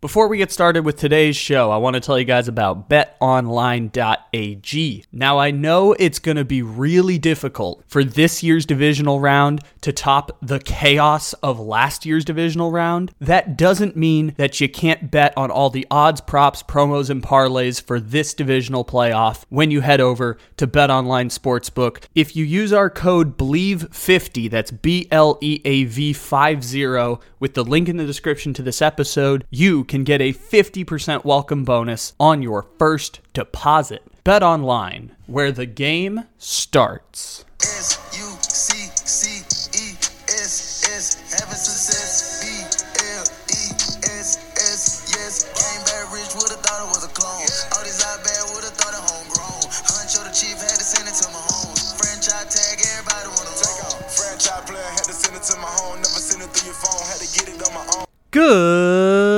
Before we get started with today's show, I want to tell you guys about betonline.ag. Now, I know it's going to be really difficult for this year's divisional round to top the chaos of last year's divisional round. That doesn't mean that you can't bet on all the odds, props, promos, and parlays for this divisional playoff when you head over to BetOnline Sportsbook. If you use our code BLEAV50, that's B L E A V 50, with the link in the description to this episode, you can get a 50% welcome bonus on your first deposit. Bet online, where the game starts. S U C C E S S having success. B L E S S yes. Came back rich, would've thought it was a clone. All these out bad, would've thought it homegrown. Huncho the chief had to send it to my home. Franchise tag, everybody wanna Take off. Franchise player had to send it to my home. Never send it through your phone. Had to get it on my own. Good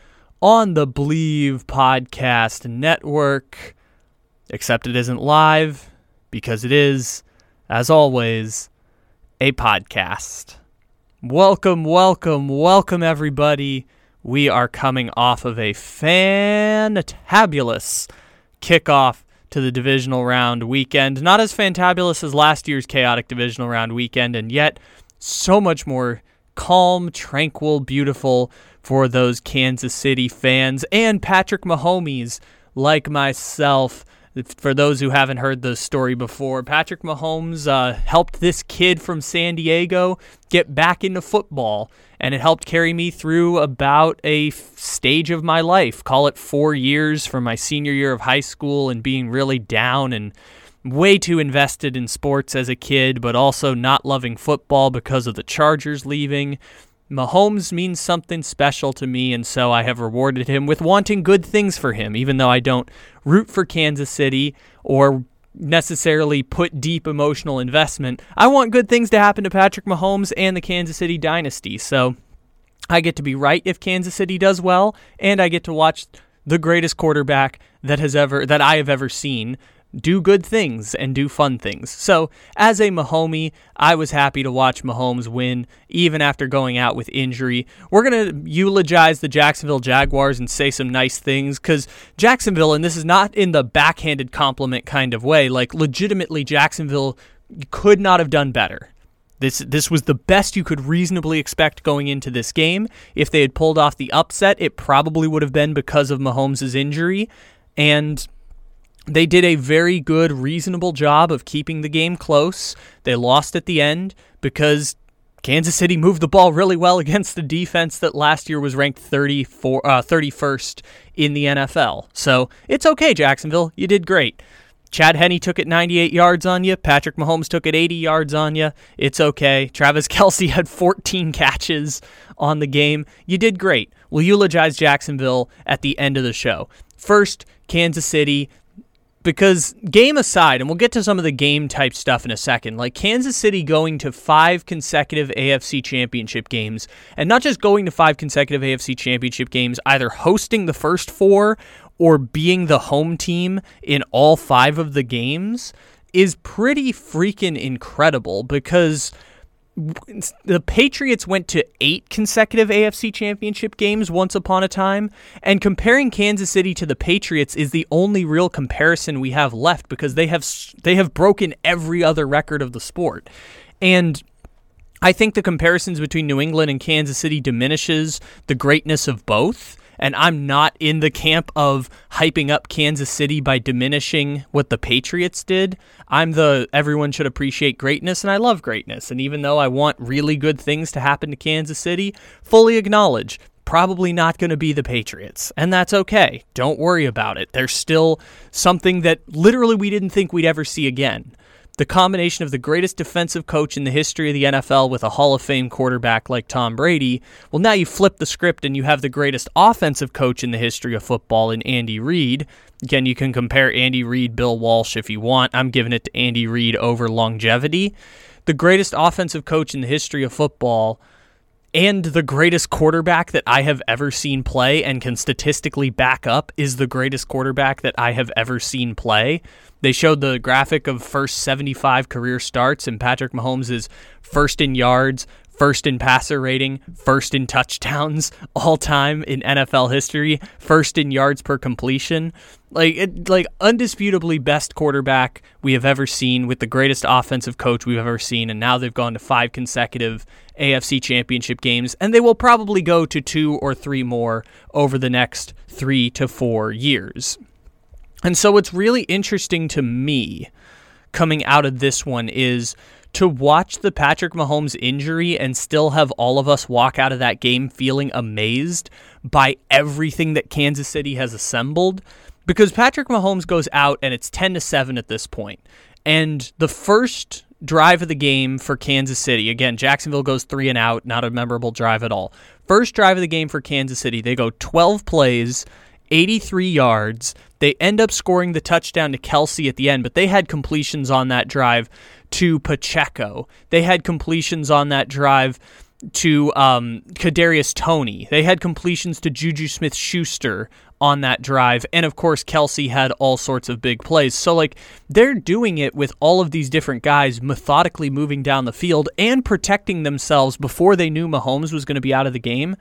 on the Bleav Podcast Network. Except it isn't live because it is, as always, a podcast. Welcome, welcome, welcome, everybody. We are coming off of a fantabulous kickoff to the divisional round weekend. Not as fantabulous as last year's chaotic divisional round weekend, and yet so much more calm, tranquil, beautiful for those Kansas City fans and Patrick Mahomes like myself. For those who haven't heard the story before, Patrick Mahomes uh, helped this kid from San Diego get back into football, and it helped carry me through about a f- stage of my life. Call it four years from my senior year of high school and being really down and way too invested in sports as a kid, but also not loving football because of the Chargers leaving. Mahomes means something special to me, and so I have rewarded him with wanting good things for him, even though I don't root for Kansas City or necessarily put deep emotional investment. I want good things to happen to Patrick Mahomes and the Kansas City dynasty, so I get to be right if Kansas City does well, and I get to watch the greatest quarterback that has ever that I have ever seen do good things and do fun things. So, as a Mahomie, I was happy to watch Mahomes win even after going out with injury. We're going to eulogize the Jacksonville Jaguars and say some nice things cuz Jacksonville and this is not in the backhanded compliment kind of way, like legitimately Jacksonville could not have done better. This this was the best you could reasonably expect going into this game. If they had pulled off the upset, it probably would have been because of Mahomes' injury and they did a very good, reasonable job of keeping the game close. They lost at the end because Kansas City moved the ball really well against the defense that last year was ranked 34, uh, 31st in the NFL. So it's okay, Jacksonville. You did great. Chad Henne took it 98 yards on you. Patrick Mahomes took it 80 yards on you. It's okay. Travis Kelce had 14 catches on the game. You did great. We'll eulogize Jacksonville at the end of the show. First, Kansas City because game aside, and we'll get to some of the game type stuff in a second, like Kansas City going to five consecutive AFC championship games, and not just going to five consecutive AFC championship games, either hosting the first four or being the home team in all five of the games, is pretty freaking incredible because the Patriots went to eight consecutive AFC championship games once upon a time, and comparing Kansas City to the Patriots is the only real comparison we have left because they have they have broken every other record of the sport. And I think the comparisons between New England and Kansas City diminishes the greatness of both. And I'm not in the camp of hyping up Kansas City by diminishing what the Patriots did. I'm the everyone should appreciate greatness, and I love greatness. And even though I want really good things to happen to Kansas City, fully acknowledge probably not going to be the Patriots. And that's okay. Don't worry about it. There's still something that literally we didn't think we'd ever see again. The combination of the greatest defensive coach in the history of the NFL with a Hall of Fame quarterback like Tom Brady. Well, now you flip the script and you have the greatest offensive coach in the history of football in Andy Reid. Again, you can compare Andy Reid, Bill Walsh if you want. I'm giving it to Andy Reid over longevity. The greatest offensive coach in the history of football and the greatest quarterback that I have ever seen play and can statistically back up is the greatest quarterback that I have ever seen play. They showed the graphic of first 75 career starts, and Patrick Mahomes is first in yards, first in passer rating, first in touchdowns all time in NFL history, first in yards per completion. Like it, like undisputably best quarterback we have ever seen with the greatest offensive coach we've ever seen and now they've gone to 5 consecutive AFC championship games and they will probably go to 2 or 3 more over the next 3 to 4 years. And so what's really interesting to me coming out of this one is to watch the Patrick Mahomes injury and still have all of us walk out of that game feeling amazed by everything that Kansas City has assembled because Patrick Mahomes goes out and it's 10 to 7 at this point. And the first drive of the game for Kansas City, again, Jacksonville goes 3 and out, not a memorable drive at all. First drive of the game for Kansas City, they go 12 plays, 83 yards. They end up scoring the touchdown to Kelce at the end, but they had completions on that drive to Pacheco. They had completions on that drive to um, Kadarius Toney. They had completions to Juju Smith Schuster on that drive, and of course Kelce had all sorts of big plays. So like they're doing it with all of these different guys methodically moving down the field and protecting themselves before they knew Mahomes was going to be out of the game.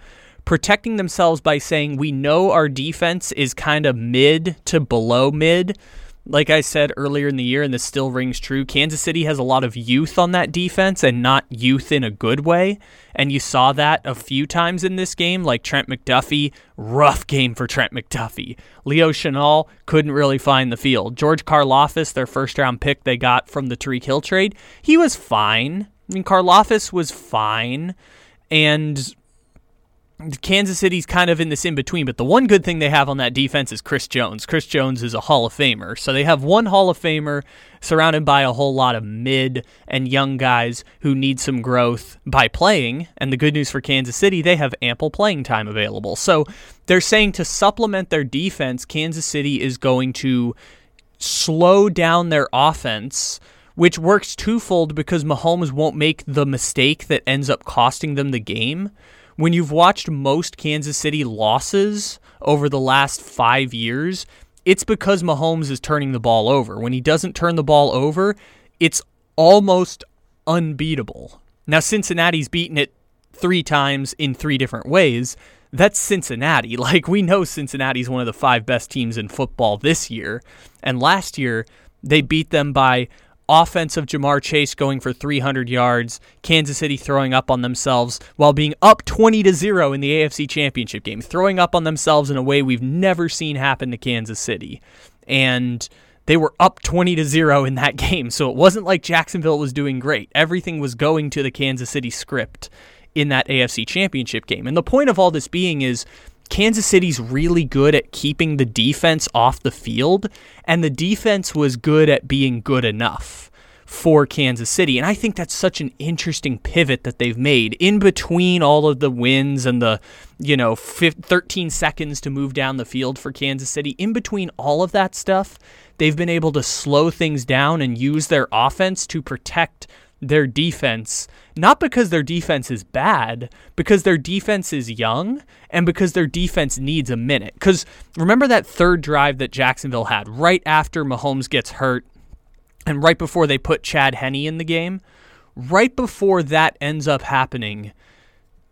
Protecting themselves by saying we know our defense is kind of mid to below mid like I said earlier in the year, and this still rings true, Kansas City has a lot of youth on that defense and not youth in a good way. And you saw that a few times in this game, like Trent McDuffie, rough game for Trent McDuffie. Leo Chenal couldn't really find the field. George Karlaftis, their first round pick they got from the Tyreek Hill trade, he was fine. I mean, Karlaftis was fine. And Kansas City's kind of in this in between, but the one good thing they have on that defense is Chris Jones. Chris Jones is a Hall of Famer. So they have one Hall of Famer surrounded by a whole lot of mid and young guys who need some growth by playing. And the good news for Kansas City, they have ample playing time available. So they're saying to supplement their defense, Kansas City is going to slow down their offense which works twofold because Mahomes won't make the mistake that ends up costing them the game when you've watched most Kansas City losses over the last five years, it's because Mahomes is turning the ball over. When he doesn't turn the ball over, it's almost unbeatable. Now, Cincinnati's beaten it three times in three different ways. That's Cincinnati. Like, we know Cincinnati's one of the five best teams in football this year. And last year, they beat them by offensive Ja'Marr Chase going for 300 yards, Kansas City throwing up on themselves while being up 20 to 0 in the AFC Championship game, throwing up on themselves in a way we've never seen happen to Kansas City. And they were up 20 to 0 in that game. So it wasn't like Jacksonville was doing great. Everything was going to the Kansas City script in that AFC Championship game. And the point of all this being is Kansas City's really good at keeping the defense off the field, and the defense was good at being good enough for Kansas City. And I think that's such an interesting pivot that they've made in between all of the wins and the, you know, 13 seconds to move down the field for Kansas City. In between all of that stuff, they've been able to slow things down and use their offense to protect their defense, not because their defense is bad, because their defense is young and because their defense needs a minute. Because remember that third drive that Jacksonville had right after Mahomes gets hurt and right before they put Chad Henne in the game? Right before that ends up happening,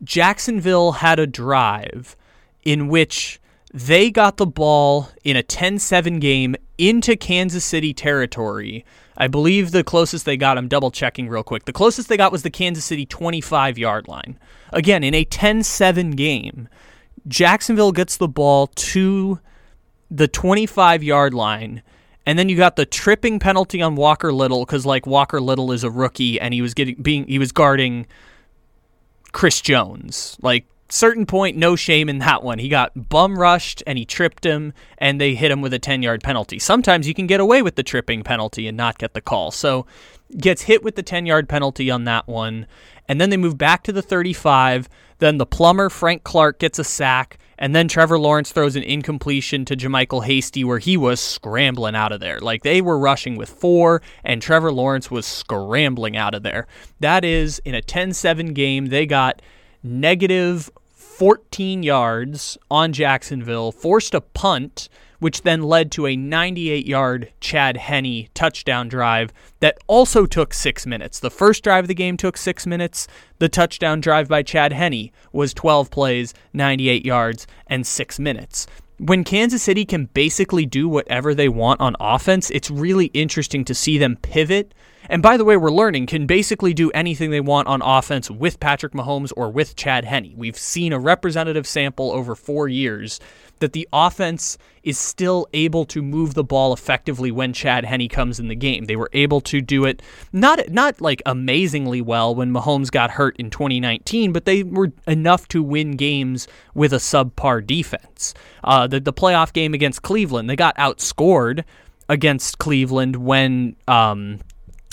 Jacksonville had a drive in which they got the ball in a 10 7 game into Kansas City territory I believe the closest they got, I'm double checking real quick. The closest they got was the Kansas City 25 yard line. Again, in a 10 7 game, Jacksonville gets the ball to the 25 yard line. And then you got the tripping penalty on Walker Little because like Walker Little is a rookie and he was getting being he was guarding Chris Jones. Like certain point, no shame in that one. He got bum rushed and he tripped him, and they hit him with a 10 yard penalty. Sometimes you can get away with the tripping penalty and not get the call. So gets hit with the 10 yard penalty on that one. And then they move back to the 35. Then the plumber, Frank Clark, gets a sack. And then Trevor Lawrence throws an incompletion to JaMycal Hasty where he was scrambling out of there. Like they were rushing with four, and Trevor Lawrence was scrambling out of there. That is in a 10 7 game. They got negative 14 yards on Jacksonville, forced a punt, which then led to a 98 yard Chad Henne touchdown drive that also took six minutes. The first drive of the game took six minutes. The touchdown drive by Chad Henne was 12 plays, 98 yards, and six minutes. When Kansas City can basically do whatever they want on offense, it's really interesting to see them pivot and by the way, we're learning can basically do anything they want on offense with Patrick Mahomes or with Chad Henne. We've seen a representative sample over four years that the offense is still able to move the ball effectively when Chad Henne comes in the game. They were able to do it not not like amazingly well when Mahomes got hurt in 2019, but they were enough to win games with a subpar defense. Uh, the the playoff game against Cleveland, they got outscored against Cleveland when. Um,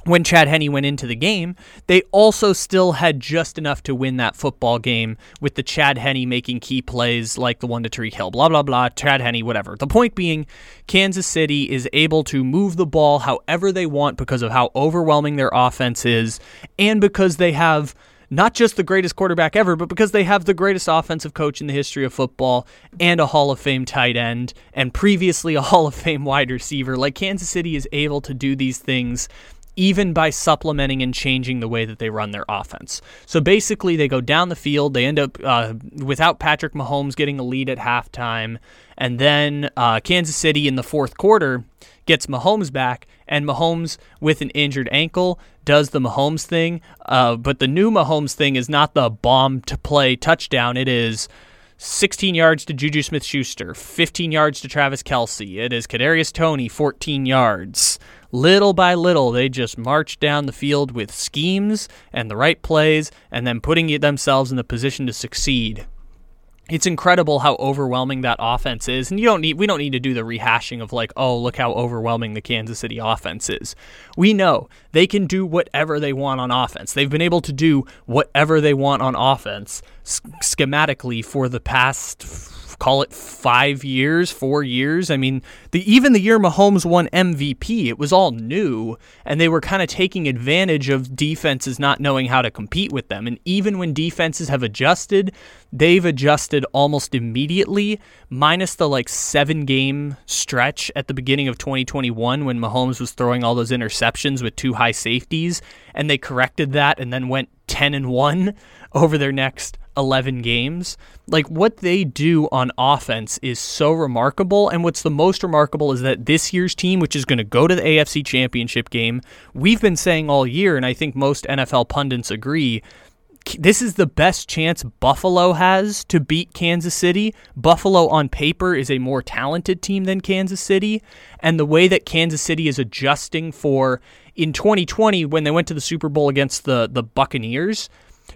when Chad Henne went into the game, they also still had just enough to win that football game with the Chad Henne making key plays like the one to Tyreek Hill, blah, blah, blah, Chad Henne, whatever. The point being, Kansas City is able to move the ball however they want because of how overwhelming their offense is and because they have not just the greatest quarterback ever, but because they have the greatest offensive coach in the history of football and a Hall of Fame tight end and previously a Hall of Fame wide receiver. Like Kansas City is able to do these things even by supplementing and changing the way that they run their offense. So basically, they go down the field. They end up uh, without Patrick Mahomes getting a lead at halftime. And then uh, Kansas City in the fourth quarter gets Mahomes back, and Mahomes with an injured ankle does the Mahomes thing. Uh, but the new Mahomes thing is not the bomb to play touchdown. It is 16 yards to Juju Smith Schuster, 15 yards to Travis Kelce. It is Kadarius Toney, 14 yards. Little by little, they just march down the field with schemes and the right plays and then putting themselves in the position to succeed. It's incredible how overwhelming that offense is. And you don't need we don't need to do the rehashing of like, oh, look how overwhelming the Kansas City offense is. We know they can do whatever they want on offense. They've been able to do whatever they want on offense schematically for the past call it five years, four years. I mean, the even the year Mahomes won MVP, it was all new, and they were kind of taking advantage of defenses not knowing how to compete with them. And even when defenses have adjusted, they've adjusted almost immediately, minus the like seven game stretch at the beginning of 2021 when Mahomes was throwing all those interceptions with two high safeties, and they corrected that and then went 10 and 1 over their next 11 games. Like what they do on offense is so remarkable. And what's the most remarkable is that this year's team, which is going to go to the AFC Championship game, we've been saying all year, and I think most NFL pundits agree. This is the best chance Buffalo has to beat Kansas City. Buffalo, on paper, is a more talented team than Kansas City. And the way that Kansas City is adjusting for in 2020, when they went to the Super Bowl against the, the Buccaneers,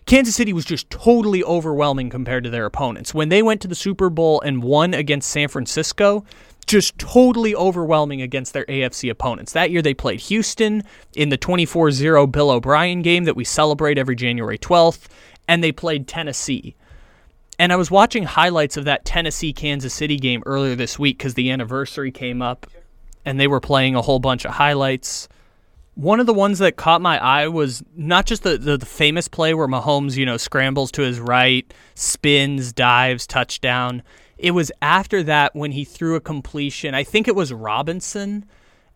Kansas City was just totally overwhelming compared to their opponents. When they went to the Super Bowl and won against San Francisco, just totally overwhelming against their AFC opponents. That year they played Houston in the 24 0 Bill O'Brien game that we celebrate every January 12th, and they played Tennessee. And I was watching highlights of that Tennessee Kansas City game earlier this week because the anniversary came up, and they were playing a whole bunch of highlights. One of the ones that caught my eye was not just the, the, the, famous play where Mahomes, you know, scrambles to his right, spins, dives, touchdown. It was after that when he threw a completion. I think it was Robinson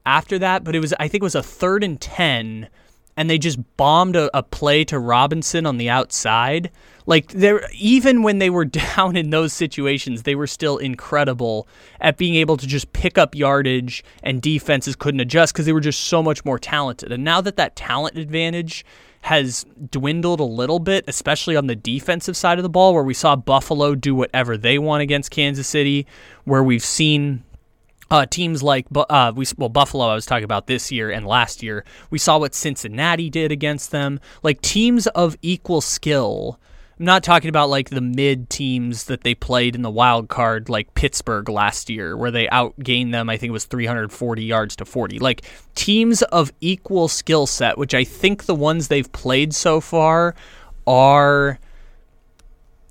after that, but it was I think it was a third and ten and they just bombed a, a, play to Robinson on the outside. Like there, even when they were down in those situations, they were still incredible at being able to just pick up yardage, and defenses couldn't adjust because they were just so much more talented. And now that that talent advantage has dwindled a little bit, especially on the defensive side of the ball, where we saw Buffalo do whatever they want against Kansas City, where we've seen uh, teams like uh, we well Buffalo I was talking about this year and last year we saw what Cincinnati did against them like teams of equal skill I'm not talking about like the mid teams that they played in the wild card, like Pittsburgh last year, where they outgained them. I think it was 340 yards to 40. Like teams of equal skill set, which I think the ones they've played so far are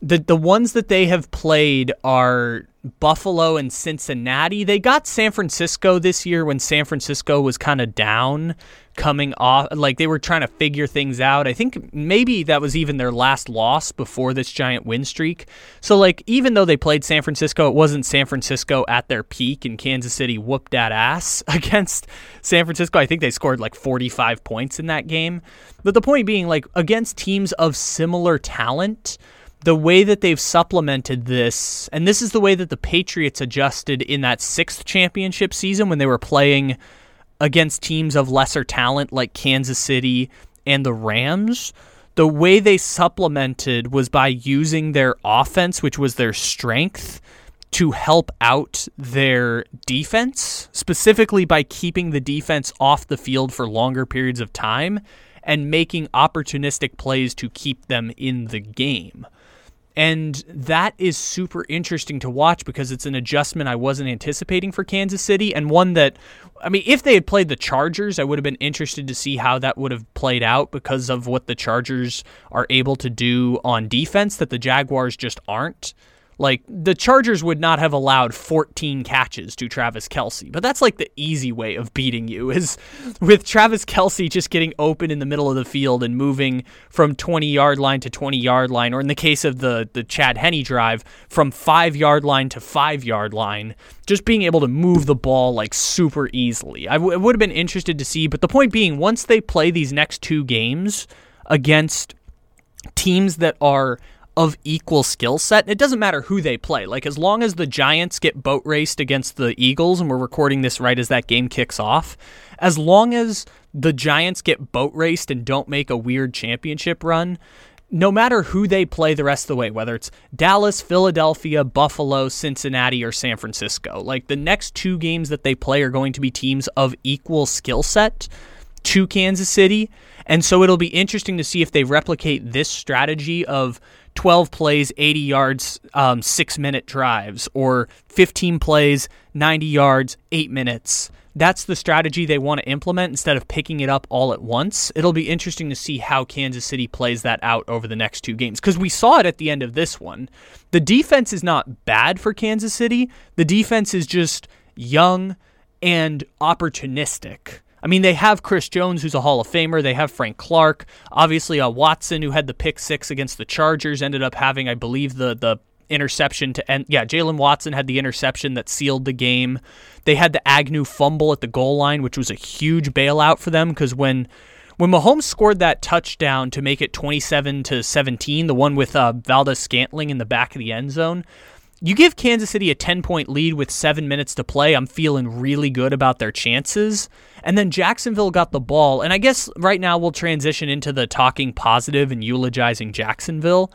the the ones that they have played are Buffalo and Cincinnati. They got San Francisco this year when San Francisco was kind of down coming off like they were trying to figure things out. I think maybe that was even their last loss before this giant win streak. So like even though they played San Francisco, it wasn't San Francisco at their peak and Kansas City whooped that ass against San Francisco. I think they scored like 45 points in that game. But the point being like against teams of similar talent, the way that they've supplemented this, and this is the way that the Patriots adjusted in that sixth championship season when they were playing against teams of lesser talent like Kansas City and the Rams. The way they supplemented was by using their offense, which was their strength, to help out their defense, specifically by keeping the defense off the field for longer periods of time and making opportunistic plays to keep them in the game. And that is super interesting to watch because it's an adjustment I wasn't anticipating for Kansas City and one that I mean if they had played the Chargers I would have been interested to see how that would have played out because of what the Chargers are able to do on defense that the Jaguars just aren't. Like the Chargers would not have allowed 14 catches to Travis Kelce, but that's like the easy way of beating you is with Travis Kelce just getting open in the middle of the field and moving from 20 yard line to 20 yard line, or in the case of the the Chad Henne drive, from five yard line to five yard line, just being able to move the ball like super easily. I would have been interested to see, but the point being, once they play these next two games against teams that are of equal skill set. It doesn't matter who they play. Like as long as the Giants get boat raced against the Eagles, and we're recording this right as that game kicks off, as long as the Giants get boat raced and don't make a weird championship run, no matter who they play the rest of the way, whether it's Dallas, Philadelphia, Buffalo, Cincinnati, or San Francisco, like the next two games that they play are going to be teams of equal skill set to Kansas City. And so it'll be interesting to see if they replicate this strategy of 12 plays, 80 yards, um, six minute drives, or 15 plays, 90 yards, eight minutes. That's the strategy they want to implement instead of picking it up all at once. It'll be interesting to see how Kansas City plays that out over the next two games because we saw it at the end of this one. The defense is not bad for Kansas City, the defense is just young and opportunistic. I mean, they have Chris Jones, who's a Hall of Famer. They have Frank Clark. Obviously, uh, Watson, who had the pick six against the Chargers, ended up having, I believe, the the interception to end. Yeah, Jaylen Watson had the interception that sealed the game. They had the Agnew fumble at the goal line, which was a huge bailout for them because when when Mahomes scored that touchdown to make it 27 to 17, the one with uh, Valdes-Scantling in the back of the end zone, you give Kansas City a 10 point lead with seven minutes to play. I'm feeling really good about their chances. And then Jacksonville got the ball. And I guess right now we'll transition into the talking positive and eulogizing Jacksonville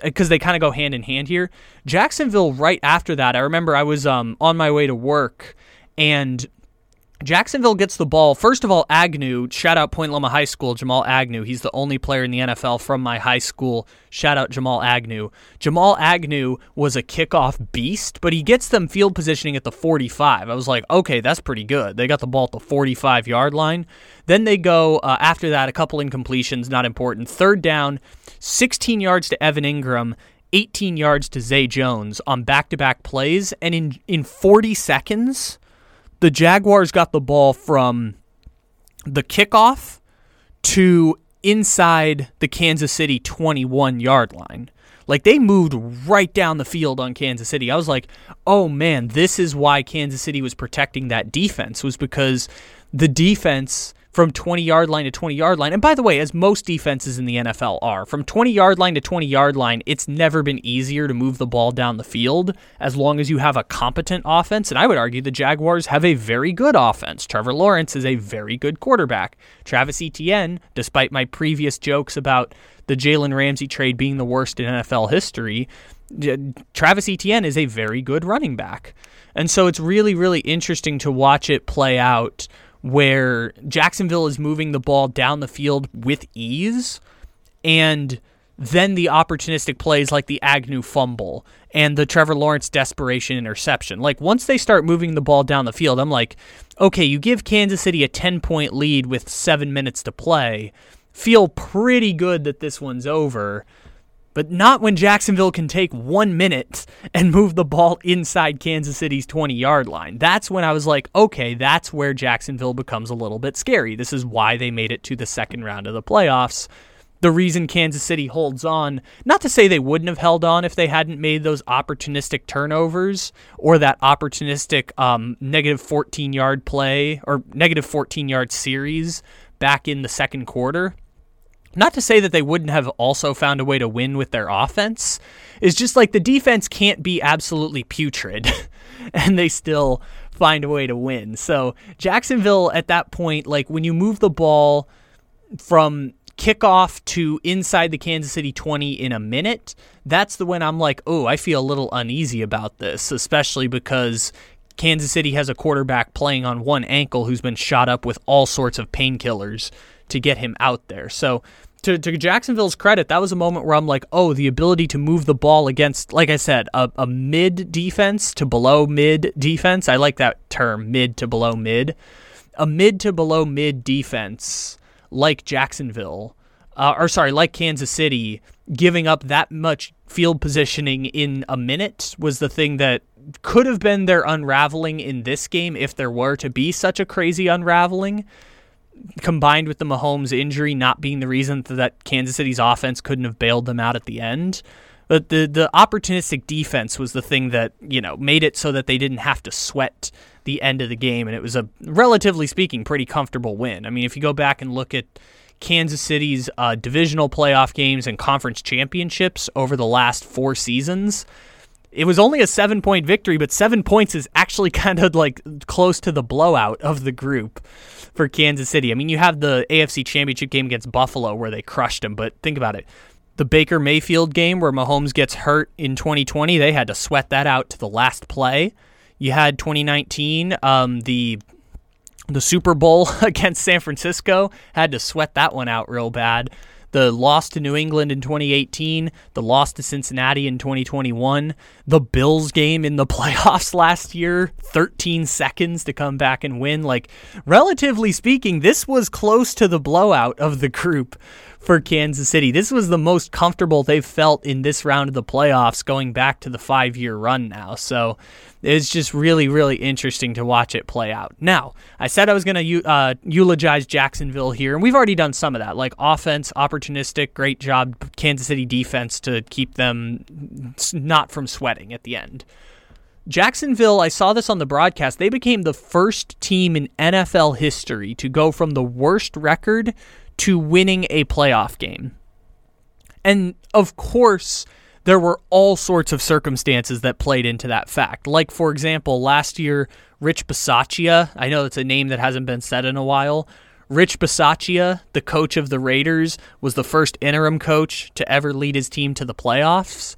because they kind of go hand in hand here. Jacksonville, right after that, I remember I was um, on my way to work and Jacksonville gets the ball. First of all, Agnew, shout out Point Loma High School, Jamal Agnew. He's the only player in the NFL from my high school. Shout out Jamal Agnew. Jamal Agnew was a kickoff beast, but he gets them field positioning at the 45. I was like, okay, that's pretty good. They got the ball at the 45 yard line. Then they go, uh, after that, a couple incompletions, not important. Third down, 16 yards to Evan Engram. 18 yards to Zay Jones on back to back plays. And in, in 40 seconds, the Jaguars got the ball from the kickoff to inside the Kansas City 21 yard line. Like they moved right down the field on Kansas City. I was like, "Oh man, this is why Kansas City was protecting that defense was because the defense from 20 yard line to 20 yard line. And by the way, as most defenses in the NFL are, from 20 yard line to 20 yard line, it's never been easier to move the ball down the field as long as you have a competent offense. And I would argue the Jaguars have a very good offense. Trevor Lawrence is a very good quarterback. Travis Etienne, despite my previous jokes about the Jalen Ramsey trade being the worst in NFL history, Travis Etienne is a very good running back. And so it's really, really interesting to watch it play out where Jacksonville is moving the ball down the field with ease and then the opportunistic plays like the Agnew fumble and the Trevor Lawrence desperation interception. Like once they start moving the ball down the field, I'm like, okay, you give Kansas City a 10 point lead with seven minutes to play. Feel pretty good that this one's over, but not when Jacksonville can take one minute and move the ball inside Kansas City's 20 yard line. That's when I was like, okay, that's where Jacksonville becomes a little bit scary. This is why they made it to the second round of the playoffs the reason Kansas City holds on. Not to say they wouldn't have held on if they hadn't made those opportunistic turnovers or that opportunistic um, negative 14 yard play or negative 14 yard series back in the second quarter. Not to say that they wouldn't have also found a way to win with their offense. It's just like the defense can't be absolutely putrid and they still find a way to win. So, Jacksonville at that point, like when you move the ball from kickoff to inside the Kansas City 20 in a minute, that's the when I'm like, oh, I feel a little uneasy about this, especially because Kansas City has a quarterback playing on one ankle who's been shot up with all sorts of painkillers to get him out there. So, to, to Jacksonville's credit, that was a moment where I'm like, oh, the ability to move the ball against, like I said, a, a mid defense to below mid defense. I like that term, mid to below mid. A mid to below mid defense like Jacksonville, uh, or sorry, like Kansas City, giving up that much field positioning in a minute was the thing that could have been their unraveling in this game if there were to be such a crazy unraveling. Combined with the Mahomes injury not being the reason that Kansas City's offense couldn't have bailed them out at the end. But the the opportunistic defense was the thing that, you know, made it so that they didn't have to sweat the end of the game, and it was a relatively speaking pretty comfortable win. I mean, if you go back and look at Kansas City's uh, divisional playoff games and conference championships over the last four seasons, it was only a seven point victory, but seven points is actually kind of like close to the blowout of the group for Kansas City. I mean, you have the AFC championship game against Buffalo where they crushed them, but think about it. The Baker Mayfield game where Mahomes gets hurt in 2020, they had to sweat that out to the last play. You had 2019, um, the the Super Bowl against San Francisco had to sweat that one out real bad. The loss to New England in 2018, the loss to Cincinnati in 2021, the Bills game in the playoffs last year, 13 seconds to come back and win. Like, relatively speaking, this was close to the blowout of the group for Kansas City. This was the most comfortable they've felt in this round of the playoffs going back to the five year run now. So it's just really, really interesting to watch it play out. Now, I said I was going to uh, eulogize Jacksonville here, and we've already done some of that, like offense, opportunistic, great job, Kansas City defense to keep them not from sweating at the end. Jacksonville, I saw this on the broadcast, they became the first team in NFL history to go from the worst record to winning a playoff game. And of course, there were all sorts of circumstances that played into that fact. Like, for example, last year, Rich Bisaccia, I know it's a name that hasn't been said in a while. Rich Bisaccia, the coach of the Raiders, was the first interim coach to ever lead his team to the playoffs.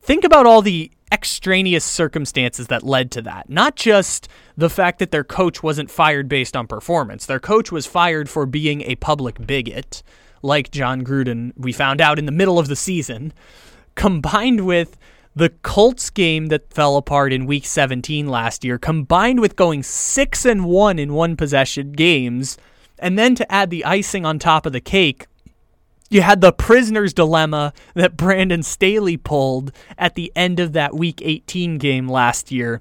Think about all the extraneous circumstances that led to that. Not just the fact that their coach wasn't fired based on performance. Their coach was fired for being a public bigot, like Jon Gruden, we found out in the middle of the season, combined with the Colts game that fell apart in week 17 last year, combined with going 6 and 1 in one possession games, and then to add the icing on top of the cake, you had the prisoner's dilemma that Brandon Staley pulled at the end of that week 18 game last year.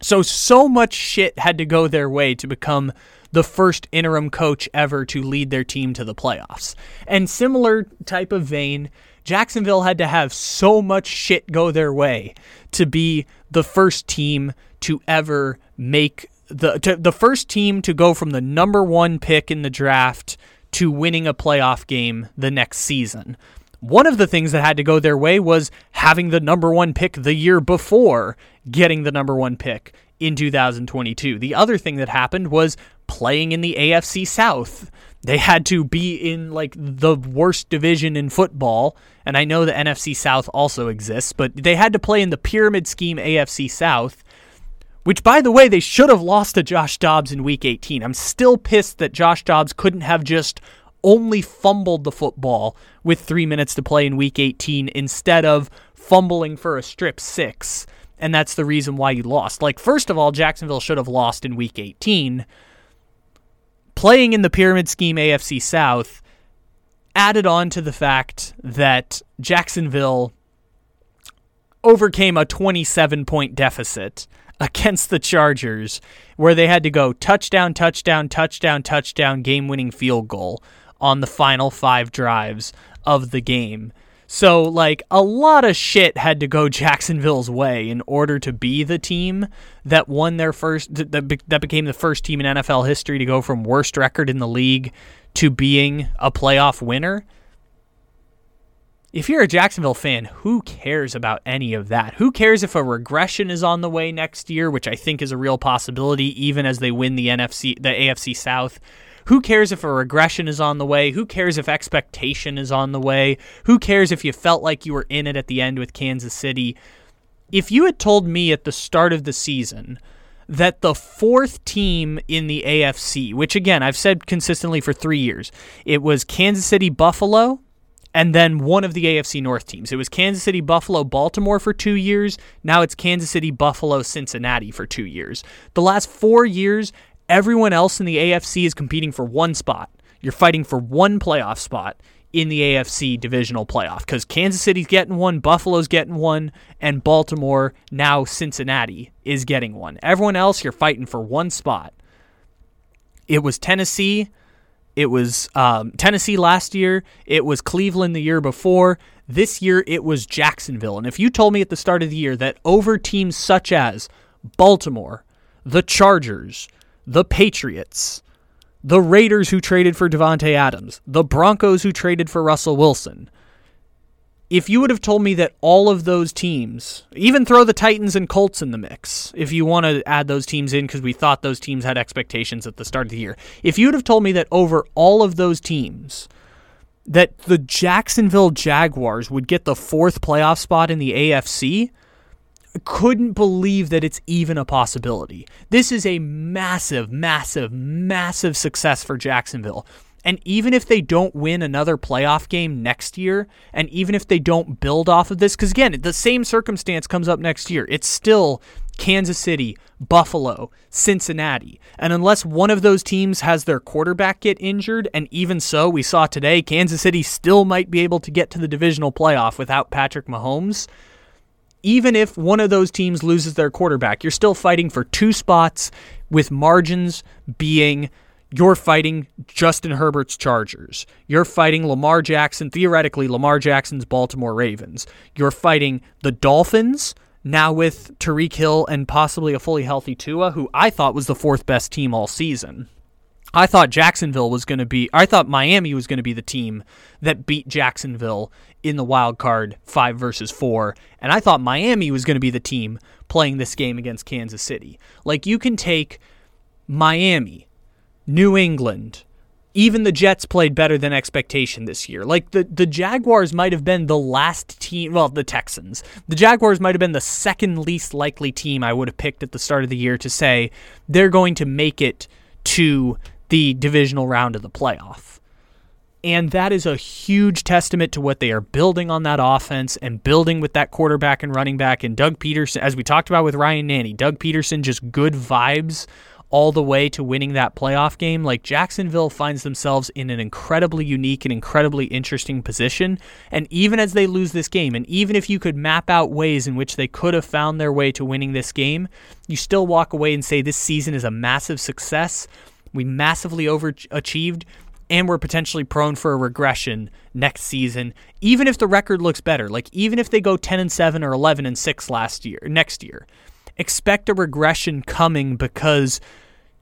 So, so much shit had to go their way to become the first interim coach ever to lead their team to the playoffs. And similar type of vein, Jacksonville had to have so much shit go their way to be the first team to ever make the to, the first team to go from the number 1 pick in the draft to winning a playoff game the next season. One of the things that had to go their way was having the number one pick the year before getting the number one pick in 2022. The other thing that happened was playing in the AFC South. They had to be in like the worst division in football, and I know the NFC South also exists, but they had to play in the pyramid scheme AFC South which, by the way, they should have lost to Josh Dobbs in week 18. I'm still pissed that Josh Dobbs couldn't have just only fumbled the football with three minutes to play in week 18 instead of fumbling for a strip six. And that's the reason why you lost. Like, first of all, Jacksonville should have lost in week 18. Playing in the pyramid scheme AFC South added on to the fact that Jacksonville overcame a 27 point deficit against the Chargers where they had to go touchdown, touchdown, touchdown, touchdown, game winning field goal on the final five drives of the game. So, like, a lot of shit had to go Jacksonville's way in order to be the team that won their first, that, that became the first team in NFL history to go from worst record in the league to being a playoff winner. If you're a Jacksonville fan, who cares about any of that? Who cares if a regression is on the way next year, which I think is a real possibility, even as they win the NFC, the AFC South? Who cares if a regression is on the way? Who cares if expectation is on the way? Who cares if you felt like you were in it at the end with Kansas City? If you had told me at the start of the season that the fourth team in the AFC, which again, I've said consistently for three years, it was Kansas City, Buffalo, and then one of the AFC North teams. It was Kansas City, Buffalo, Baltimore for two years. Now it's Kansas City, Buffalo, Cincinnati for two years. The last four years Everyone else in the AFC is competing for one spot. You're fighting for one playoff spot in the AFC divisional playoff because Kansas City's getting one, Buffalo's getting one, and Baltimore, now Cincinnati, is getting one. Everyone else, you're fighting for one spot. It was Tennessee. It was um, Tennessee last year. It was Cleveland the year before. This year, it was Jacksonville. And if you told me at the start of the year that over teams such as Baltimore, the Chargers, the Patriots, the Raiders who traded for Davante Adams, the Broncos who traded for Russell Wilson. If you would have told me that all of those teams, even throw the Titans and Colts in the mix, if you want to add those teams in because we thought those teams had expectations at the start of the year, if you would have told me that over all of those teams, that the Jacksonville Jaguars would get the fourth playoff spot in the AFC, couldn't believe that it's even a possibility. This is a massive, massive, massive success for Jacksonville. And even if they don't win another playoff game next year, and even if they don't build off of this, because again, the same circumstance comes up next year, it's still Kansas City, Buffalo, Cincinnati. And unless one of those teams has their quarterback get injured, and even so, we saw today, Kansas City still might be able to get to the divisional playoff without Patrick Mahomes even if one of those teams loses their quarterback, you're still fighting for two spots with margins being you're fighting Justin Herbert's Chargers. You're fighting Lamar Jackson, theoretically, Lamar Jackson's Baltimore Ravens. You're fighting the Dolphins, now with Tyreek Hill and possibly a fully healthy Tua, who I thought was the fourth best team all season. I thought Jacksonville was going to be, I thought Miami was going to be the team that beat Jacksonville in the wild card five versus four. And I thought Miami was going to be the team playing this game against Kansas City. Like, you can take Miami, New England, even the Jets played better than expectation this year. Like the the Jaguars might have been the last team, well, the Texans. The Jaguars might have been the second least likely team I would have picked at the start of the year to say they're going to make it to the divisional round of the playoff. And that is a huge testament to what they are building on that offense and building with that quarterback and running back. And Doug Pederson, as we talked about with Ryan Nanny, Doug Pederson, just good vibes all the way to winning that playoff game. Like Jacksonville finds themselves in an incredibly unique and incredibly interesting position. And even as they lose this game, and even if you could map out ways in which they could have found their way to winning this game, you still walk away and say this season is a massive success. We massively overachieved and we're potentially prone for a regression next season even if the record looks better like even if they go 10 and 7 or 11 and 6 last year next year expect a regression coming because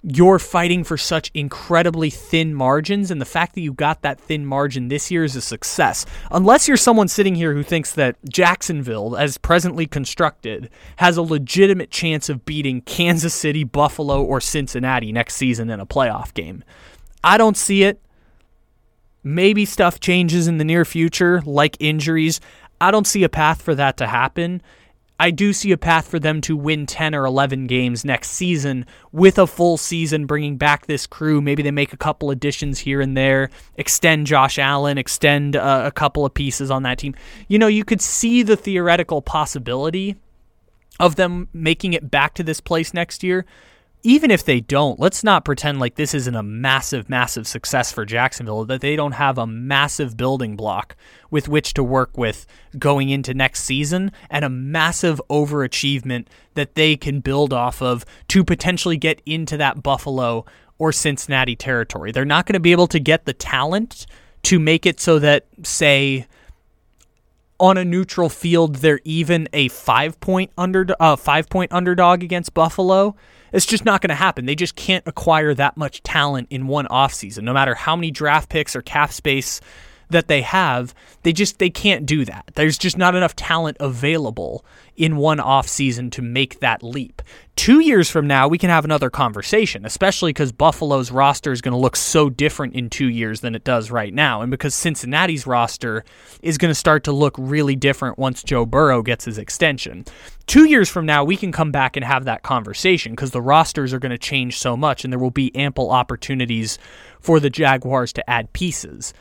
you're fighting for such incredibly thin margins and the fact that you got that thin margin this year is a success unless you're someone sitting here who thinks that Jacksonville as presently constructed has a legitimate chance of beating Kansas City, Buffalo or Cincinnati next season in a playoff game I don't see it Maybe stuff changes in the near future, like injuries. I don't see a path for that to happen. I do see a path for them to win 10 or 11 games next season with a full season, bringing back this crew. Maybe they make a couple additions here and there, extend Josh Allen, extend uh, a couple of pieces on that team. You know, you could see the theoretical possibility of them making it back to this place next year even if they don't, let's not pretend like this isn't a massive, massive success for Jacksonville, that they don't have a massive building block with which to work with going into next season and a massive overachievement that they can build off of to potentially get into that Buffalo or Cincinnati territory. They're not going to be able to get the talent to make it so that, say, on a neutral field, they're even a five point under uh, five point underdog against Buffalo it's just not going to happen. They just can't acquire that much talent in one offseason. No matter how many draft picks or cap space that they have, they just they can't do that. There's just not enough talent available in one off season to make that leap. 2 years from now, we can have another conversation, especially cuz Buffalo's roster is going to look so different in 2 years than it does right now and because Cincinnati's roster is going to start to look really different once Joe Burrow gets his extension. 2 years from now, we can come back and have that conversation cuz the rosters are going to change so much and there will be ample opportunities for the Jaguars to add pieces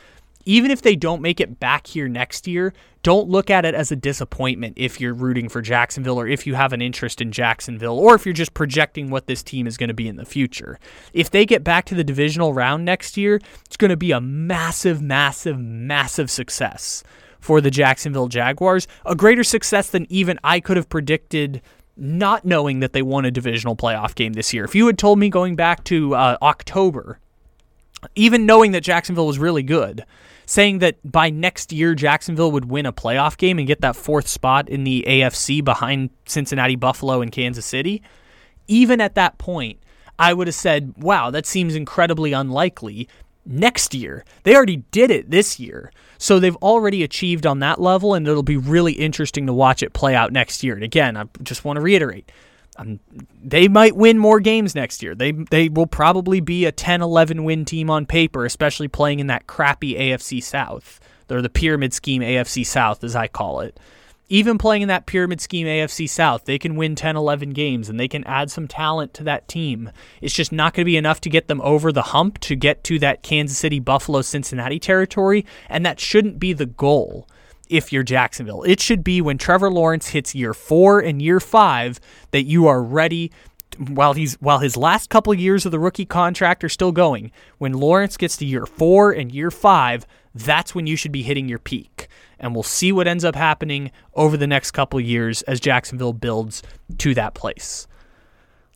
even if they don't make it back here next year, don't look at it as a disappointment if you're rooting for Jacksonville or if you have an interest in Jacksonville or if you're just projecting what this team is going to be in the future. If they get back to the divisional round next year, it's going to be a massive, massive, massive success for the Jacksonville Jaguars. A greater success than even I could have predicted not knowing that they won a divisional playoff game this year. If you had told me going back to uh, October, even knowing that Jacksonville was really good, saying that by next year Jacksonville would win a playoff game and get that fourth spot in the AFC behind Cincinnati, Buffalo, and Kansas City, even at that point, I would have said, wow, that seems incredibly unlikely. Next year, they already did it this year. So they've already achieved on that level, and it'll be really interesting to watch it play out next year. And again, I just want to reiterate they might win more games next year. They they will probably be a 10-11 win team on paper, especially playing in that crappy AFC South. They're the pyramid scheme AFC South, as I call it. Even playing in that pyramid scheme AFC South, they can win 10, 11 games and they can add some talent to that team. It's just not going to be enough to get them over the hump to get to that Kansas City, Buffalo, Cincinnati territory, and that shouldn't be the goal if you're Jacksonville. It should be when Trevor Lawrence hits year four and year five that you are ready. While he's while his last couple years of the rookie contract are still going, when Lawrence gets to year four and year five, that's when you should be hitting your peak. And we'll see what ends up happening over the next couple years as Jacksonville builds to that place.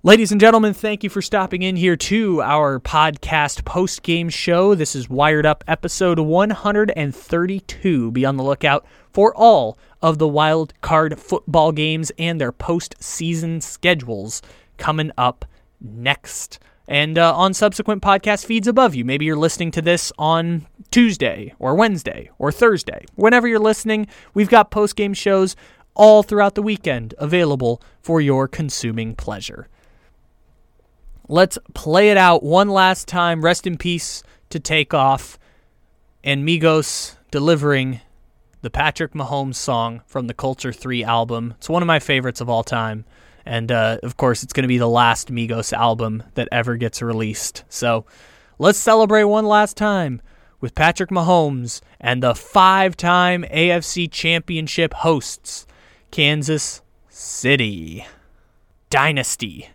Ladies and gentlemen, thank you for stopping in here to our podcast post game show. This is Wired Up episode 132. Be on the lookout for all of the wild card football games and their postseason schedules coming up next. And uh, on subsequent podcast feeds above you. Maybe you're listening to this on Tuesday or Wednesday or Thursday. Whenever you're listening, we've got post game shows all throughout the weekend available for your consuming pleasure. Let's play it out one last time. Rest in peace to Takeoff and Migos delivering the Patrick Mahomes song from the Culture 3 album. It's one of my favorites of all time. And uh, of course, it's going to be the last Migos album that ever gets released. So let's celebrate one last time with Patrick Mahomes and the five time AFC Championship hosts, Kansas City. Dynasty.